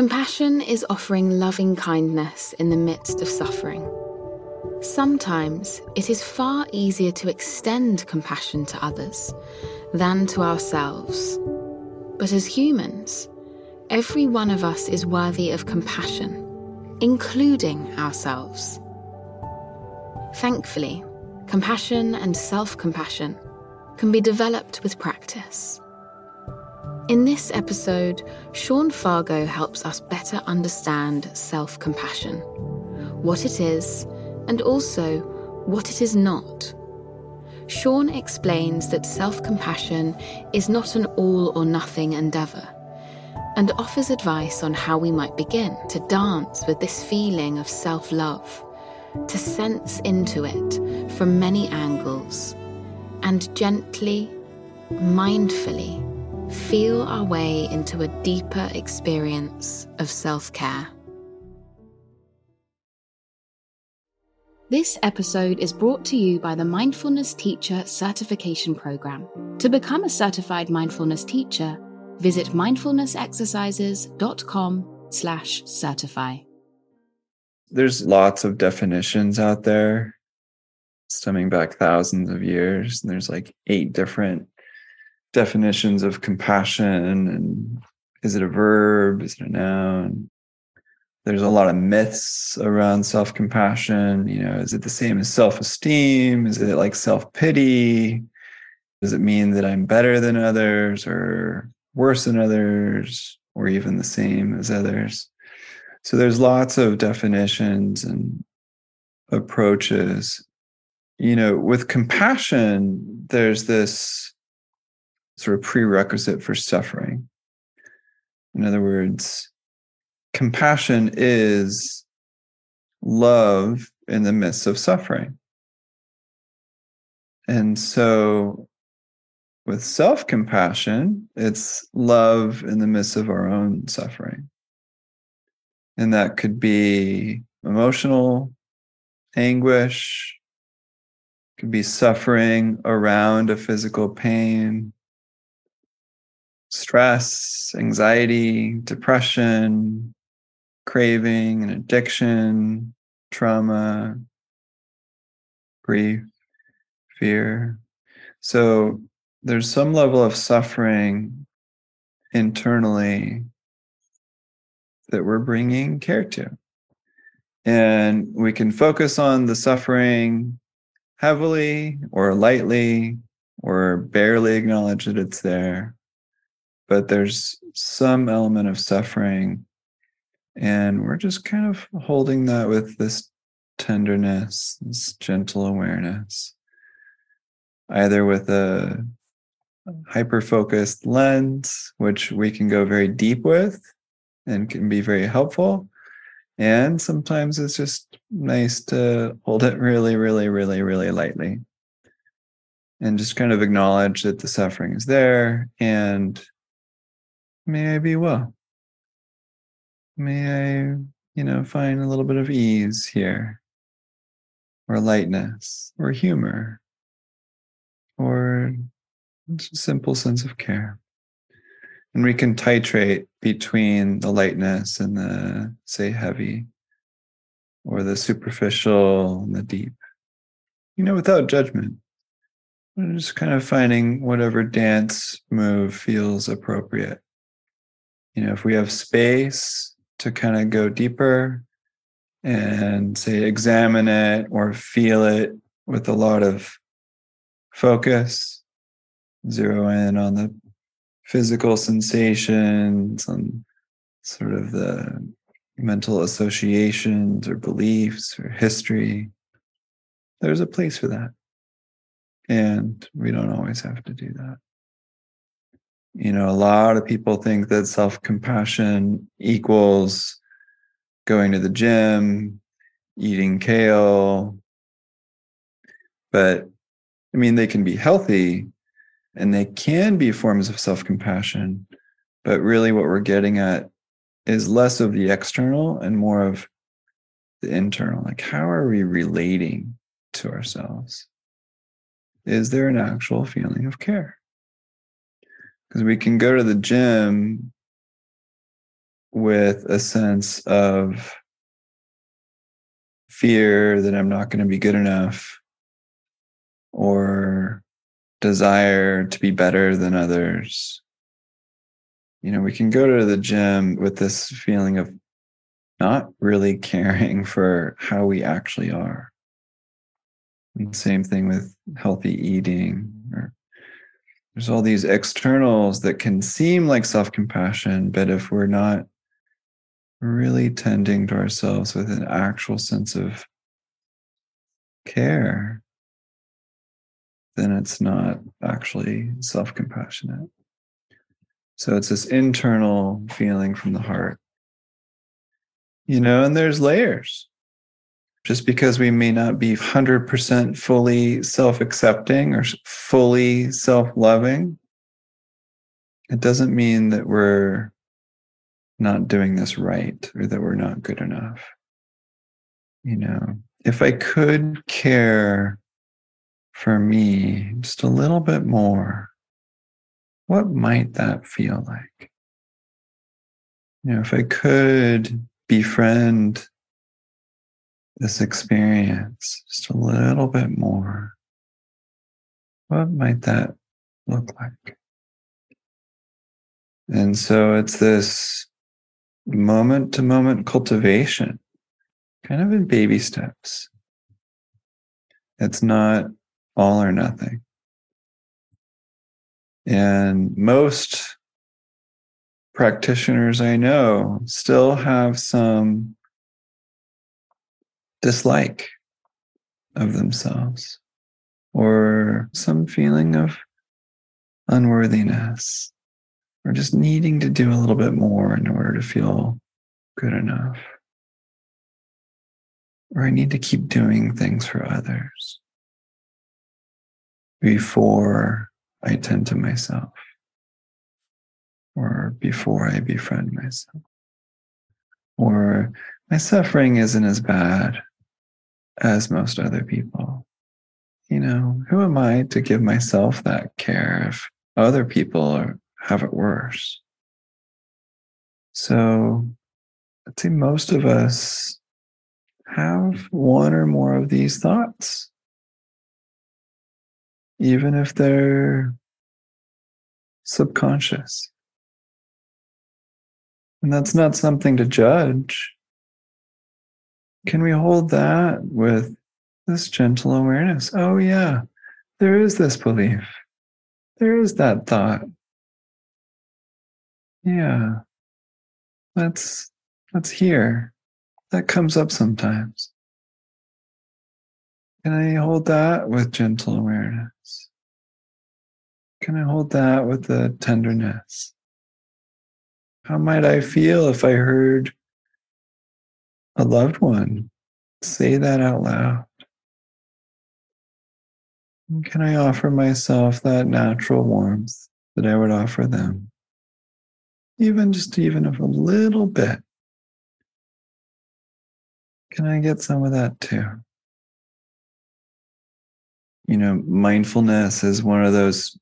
Compassion is offering loving kindness in the midst of suffering. Sometimes it is far easier to extend compassion to others than to ourselves. But as humans, every one of us is worthy of compassion, including ourselves. Thankfully, compassion and self compassion can be developed with practice. In this episode, Sean Fargo helps us better understand self compassion, what it is, and also what it is not. Sean explains that self compassion is not an all or nothing endeavour and offers advice on how we might begin to dance with this feeling of self love, to sense into it from many angles and gently, mindfully feel our way into a deeper experience of self care. This episode is brought to you by the Mindfulness Teacher Certification Program. To become a certified mindfulness teacher, visit mindfulnessexercises.com/certify. There's lots of definitions out there stemming back thousands of years. And there's like eight different definitions of compassion and is it a verb? Is it a noun? There's a lot of myths around self compassion. You know, is it the same as self esteem? Is it like self pity? Does it mean that I'm better than others or worse than others or even the same as others? So there's lots of definitions and approaches you know, with compassion, there's this sort of prerequisite for suffering. In other words, compassion is love in the midst of suffering. And so with self compassion, it's love in the midst of our own suffering. And that could be emotional anguish, could be suffering around a physical pain, stress, anxiety, depression, craving and addiction, trauma, grief, fear. So there's some level of suffering internally that we're bringing care to. And we can focus on the suffering heavily or lightly or barely acknowledge that it's there. But there's some element of suffering. And we're just kind of holding that with this tenderness, this gentle awareness, either with a hyper focused lens, which we can go very deep with and can be very helpful, and sometimes it's just nice to hold it really, really, really, really lightly and just kind of acknowledge that the suffering is there and may I be well. May I, you know, find a little bit of ease here? Or lightness? Or humor? Or simple sense of care? And we can titrate between the lightness and the say heavy? Or the superficial and the deep? You know without judgment. We're just kind of finding whatever dance move feels appropriate you know if we have space to kind of go deeper and say examine it or feel it with a lot of focus zero in on the physical sensations and sort of the mental associations or beliefs or history. There's a place for that. And we don't always have to do that. You know, a lot of people think that self compassion equals going to the gym, eating kale. But I mean, they can be healthy and they can be forms of self compassion. But really, what we're getting at is less of the external and more of the internal. Like, how are we relating to ourselves? Is there an actual feeling of care? Because we can go to the gym with a sense of fear that I'm not going to be good enough or desire to be better than others. You know, we can go to the gym with this feeling of not really caring for how we actually are. And same thing with healthy eating or there's all these externals that can seem like self-compassion, but if we're not really tending to ourselves with an actual sense of care, then it's not actually self compassionate. So it's this internal feeling from the heart. You know, and there's layers. Just because we may not be 100% fully self accepting or fully self loving, it doesn't mean that we're not doing this right or that we're not good enough. You know, if I could care for me just a little bit more, what might that feel like? You know, if I could befriend this experience just a little bit more, what might that look like? And so it's this moment to moment cultivation, kind of in baby steps. It's not all or nothing. And most practitioners I know still have some dislike of themselves or some feeling of unworthiness or just needing to do a little bit more in order to feel good enough. Or I need to keep doing things for others before I tend to myself or before I befriend myself. Or my suffering isn't as bad as most other people. You know, who am I to give myself that care if other people are, have it worse? So I'd say most of us have one or more of these thoughts even if they're subconscious. And that's not something to judge. Can we hold that with this gentle awareness? Oh, yeah, there is this belief. There is that thought. Yeah, that's that's here. That comes up sometimes. Can I hold that with gentle awareness? Can I hold that with the tenderness? How might I feel if I heard a loved one say that out loud? can I offer myself that natural warmth that I would offer them? Even just even of a little bit. Can I get some of that too? you know, mindfulness is one of those,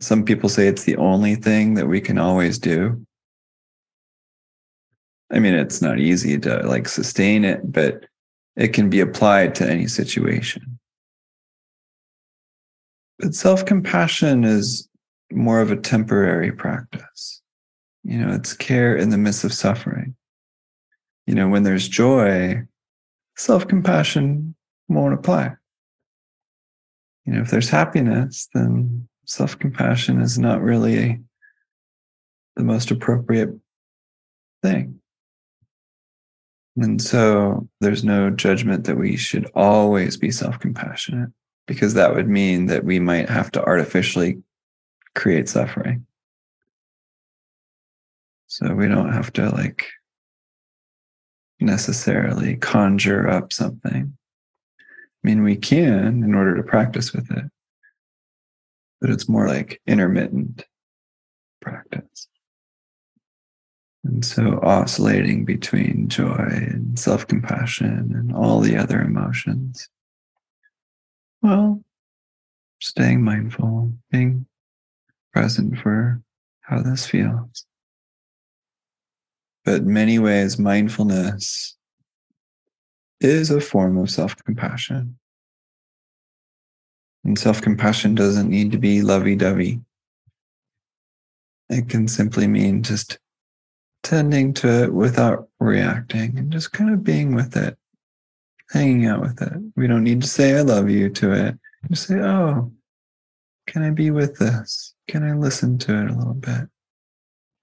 some people say it's the only thing that we can always do. I mean, it's not easy to like sustain it, but it can be applied to any situation. But self compassion is more of a temporary practice. You know, it's care in the midst of suffering. You know, when there's joy, self compassion won't apply you know, if there's happiness, then self compassion is not really the most appropriate thing. And so there's no judgment that we should always be self compassionate because that would mean that we might have to artificially create suffering. So we don't have to like necessarily conjure up something. I mean, we can in order to practice with it, but it's more like intermittent practice. And so oscillating between joy and self compassion and all the other emotions. Well, staying mindful, being present for how this feels. But in many ways, mindfulness is a form of self compassion. And self compassion doesn't need to be lovey dovey. It can simply mean just tending to it without reacting and just kind of being with it, hanging out with it. We don't need to say, I love you to it. Just say, Oh, can I be with this? Can I listen to it a little bit?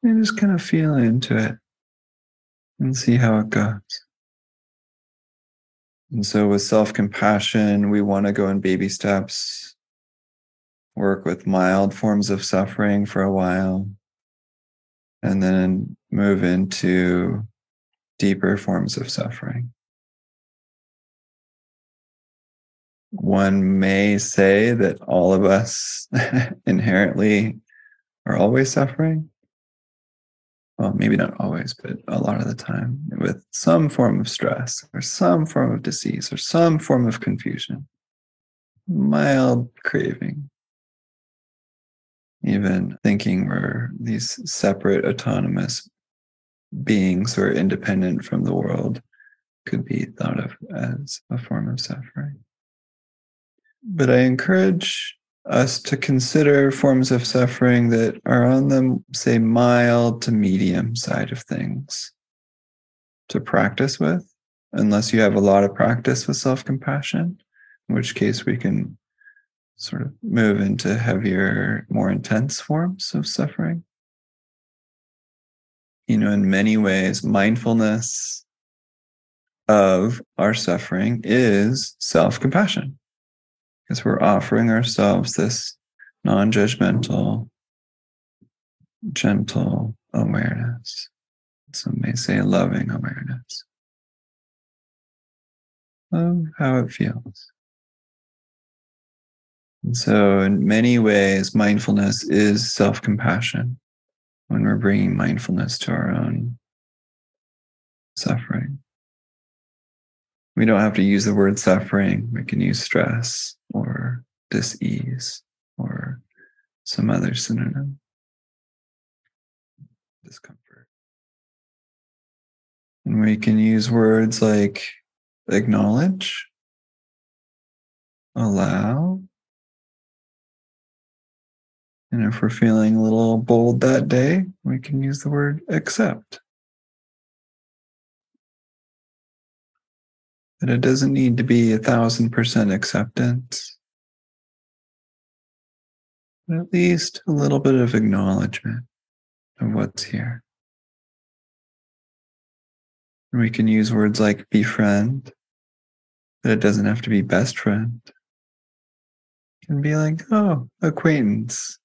And just kind of feel into it and see how it goes. And so, with self compassion, we want to go in baby steps, work with mild forms of suffering for a while, and then move into deeper forms of suffering. One may say that all of us inherently are always suffering. Well, maybe not always, but a lot of the time with some form of stress or some form of disease or some form of confusion, mild craving, even thinking we're these separate autonomous beings who are independent from the world could be thought of as a form of suffering. But I encourage us to consider forms of suffering that are on the, say, mild to medium side of things to practice with, unless you have a lot of practice with self compassion, in which case we can sort of move into heavier, more intense forms of suffering. You know, in many ways, mindfulness of our suffering is self compassion because we're offering ourselves this non judgmental, gentle awareness. Some may say loving awareness of how it feels. So, in many ways, mindfulness is self compassion when we're bringing mindfulness to our own suffering. We don't have to use the word suffering, we can use stress or dis-ease or some other synonym. Discomfort. And we can use words like acknowledge, allow, and if we're feeling a little bold that day, we can use the word accept. That it doesn't need to be a thousand percent acceptance, but at least a little bit of acknowledgement of what's here. And we can use words like befriend, but it doesn't have to be best friend. Can be like, oh, acquaintance.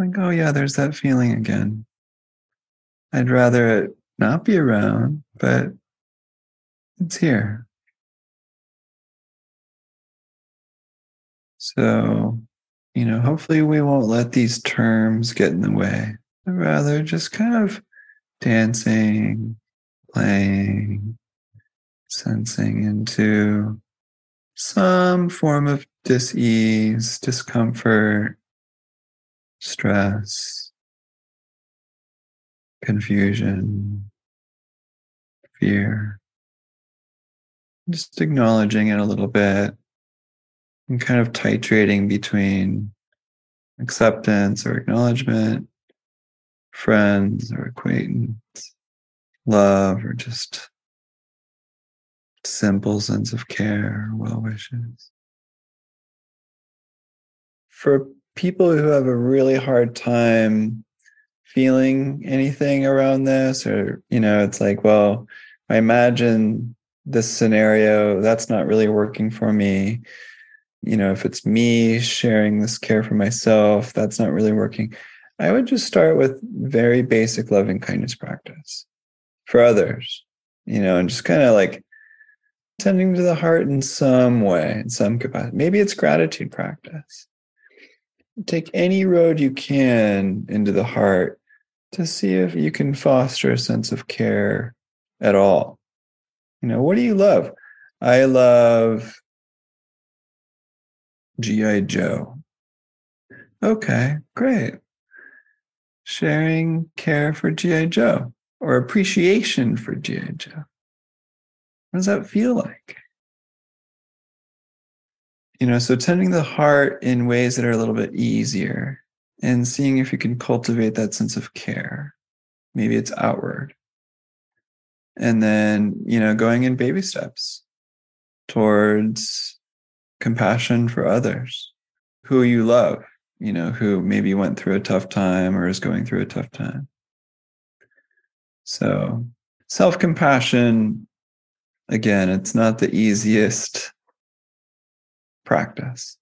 Like, oh, yeah, there's that feeling again. I'd rather it not be around, but it's here. So, you know, hopefully we won't let these terms get in the way, but rather just kind of dancing, playing, sensing into some form of dis-ease, discomfort, stress, confusion, fear just acknowledging it a little bit and kind of titrating between acceptance or acknowledgement, friends or acquaintance, love, or just simple sense of care, well wishes. For people who have a really hard time feeling anything around this, or, you know, it's like, well, I imagine this scenario that's not really working for me. You know if it's me sharing this care for myself that's not really working. I would just start with very basic loving kindness practice for others you know and just kind of like tending to the heart in some way in some capacity. Maybe it's gratitude practice take any road you can into the heart to see if you can foster a sense of care at all you know, what do you love? I love G.I. Joe. Okay, great. sharing care for G.I. Joe or appreciation for G.I. Joe? What does that feel like? You know, so tending the heart in ways that are a little bit easier and seeing if you can cultivate that sense of care. Maybe it's outward. And then, you know, going in baby steps towards compassion for others who you love, you know, who maybe went through a tough time or is going through a tough time. So, self compassion, again, it's not the easiest practice.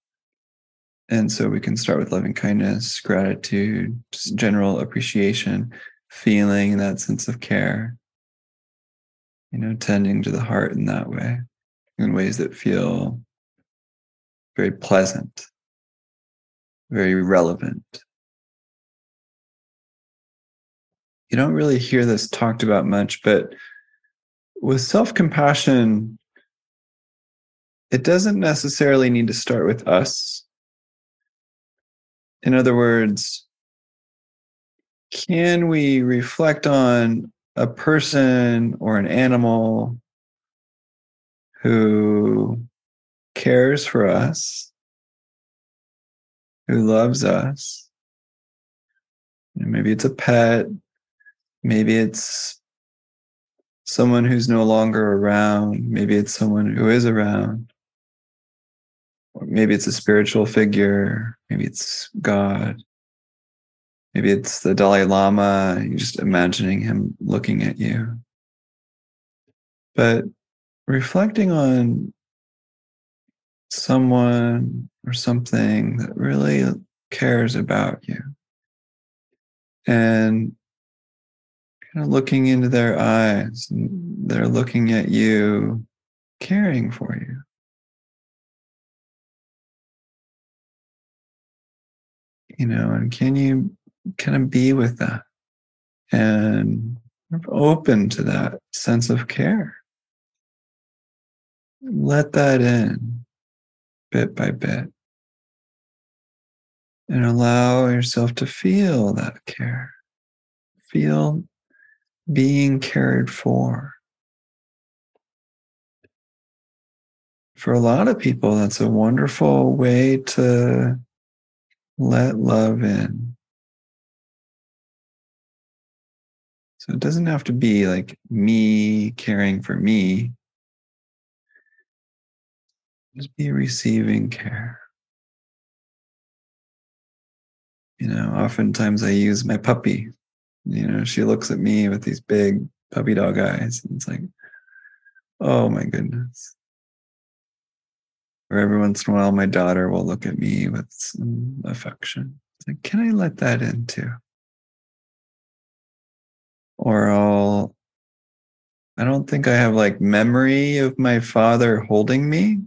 And so we can start with loving kindness, gratitude, just general appreciation, feeling that sense of care, you know, tending to the heart in that way, in ways that feel very pleasant, very relevant. You don't really hear this talked about much, but with self compassion, it doesn't necessarily need to start with us. In other words, can we reflect on a person or an animal who cares for us, who loves us? Maybe it's a pet, maybe it's someone who's no longer around, maybe it's someone who is around. Maybe it's a spiritual figure, maybe it's God. Maybe it's the Dalai Lama, you're just imagining him looking at you. But reflecting on someone or something that really cares about you and kind of looking into their eyes they're looking at you caring for you you know and can you kind of be with that and open to that sense of care. Let that in bit by bit and allow yourself to feel that care. Feel being cared for. For a lot of people, that's a wonderful way to let love in. So it doesn't have to be like me caring for me. Just be receiving care. You know, oftentimes I use my puppy. You know, she looks at me with these big puppy dog eyes. And it's like, oh my goodness. Or every once in a while, my daughter will look at me with some affection. It's like, can I let that in too? or I'll I don't think I have like memory of my father holding me,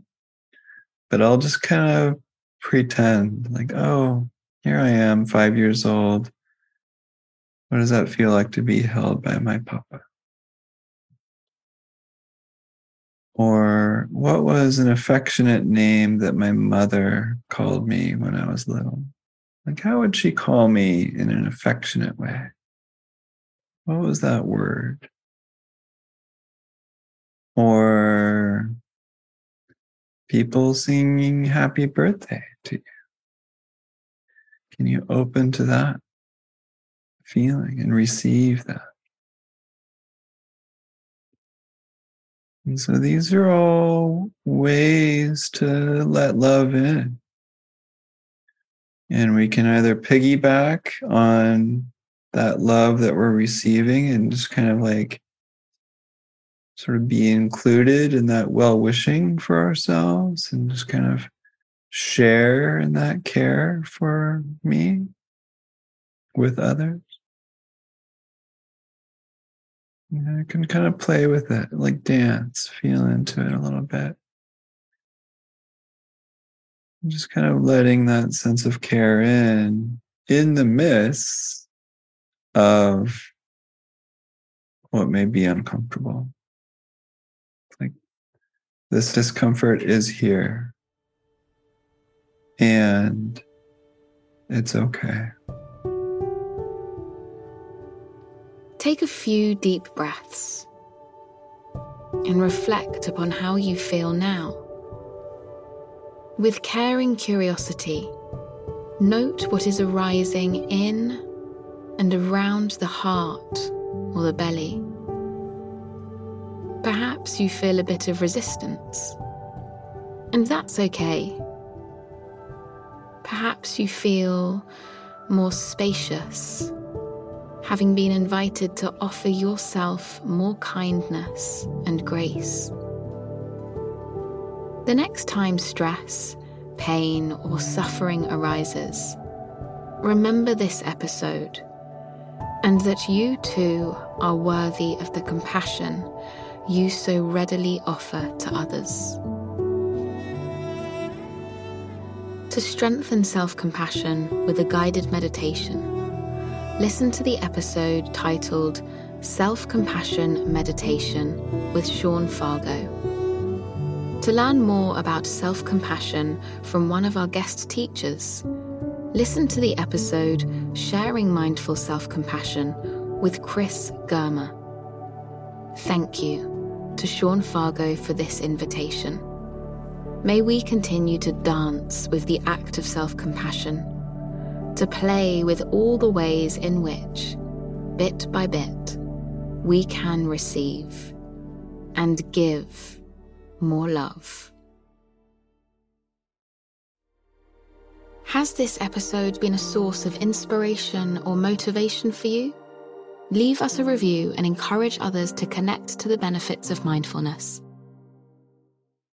but I'll just kind of pretend like, oh, here I am, five years old. What does that feel like to be held by my papa? Or what was an affectionate name that my mother called me when I was little? Like, how would she call me in an affectionate way? what was that word? Or people singing happy birthday to you. Can you open to that feeling and receive that? And so these are all ways to let love in. And we can either piggyback on that love that we're receiving and just kind of like sort of be included in that well wishing for ourselves and just kind of share in that care for me with others. You know, I can kind of play with it, like dance, feel into it a little bit. Just kind of letting that sense of care in in the midst of what may be uncomfortable. Like this discomfort is here and it's okay. Take a few deep breaths and reflect upon how you feel now. With caring curiosity, note what is arising in and around the heart or the belly. Perhaps you feel a bit of resistance, and that's okay. Perhaps you feel more spacious, having been invited to offer yourself more kindness and grace. The next time stress, pain, or suffering arises, remember this episode and that you too are worthy of the compassion you so readily offer to others. To strengthen self compassion with a guided meditation, listen to the episode titled Self Compassion Meditation with Sean Fargo. To learn more about self compassion from one of our guest teachers, listen to the episode Sharing Mindful Self Compassion with Chris Germer. Thank you to Sean Fargo for this invitation. May we continue to dance with the act of self compassion, to play with all the ways in which, bit by bit, we can receive and give more love. Has this episode been a source of inspiration or motivation for you? Leave us a review and encourage others to connect to the benefits of mindfulness.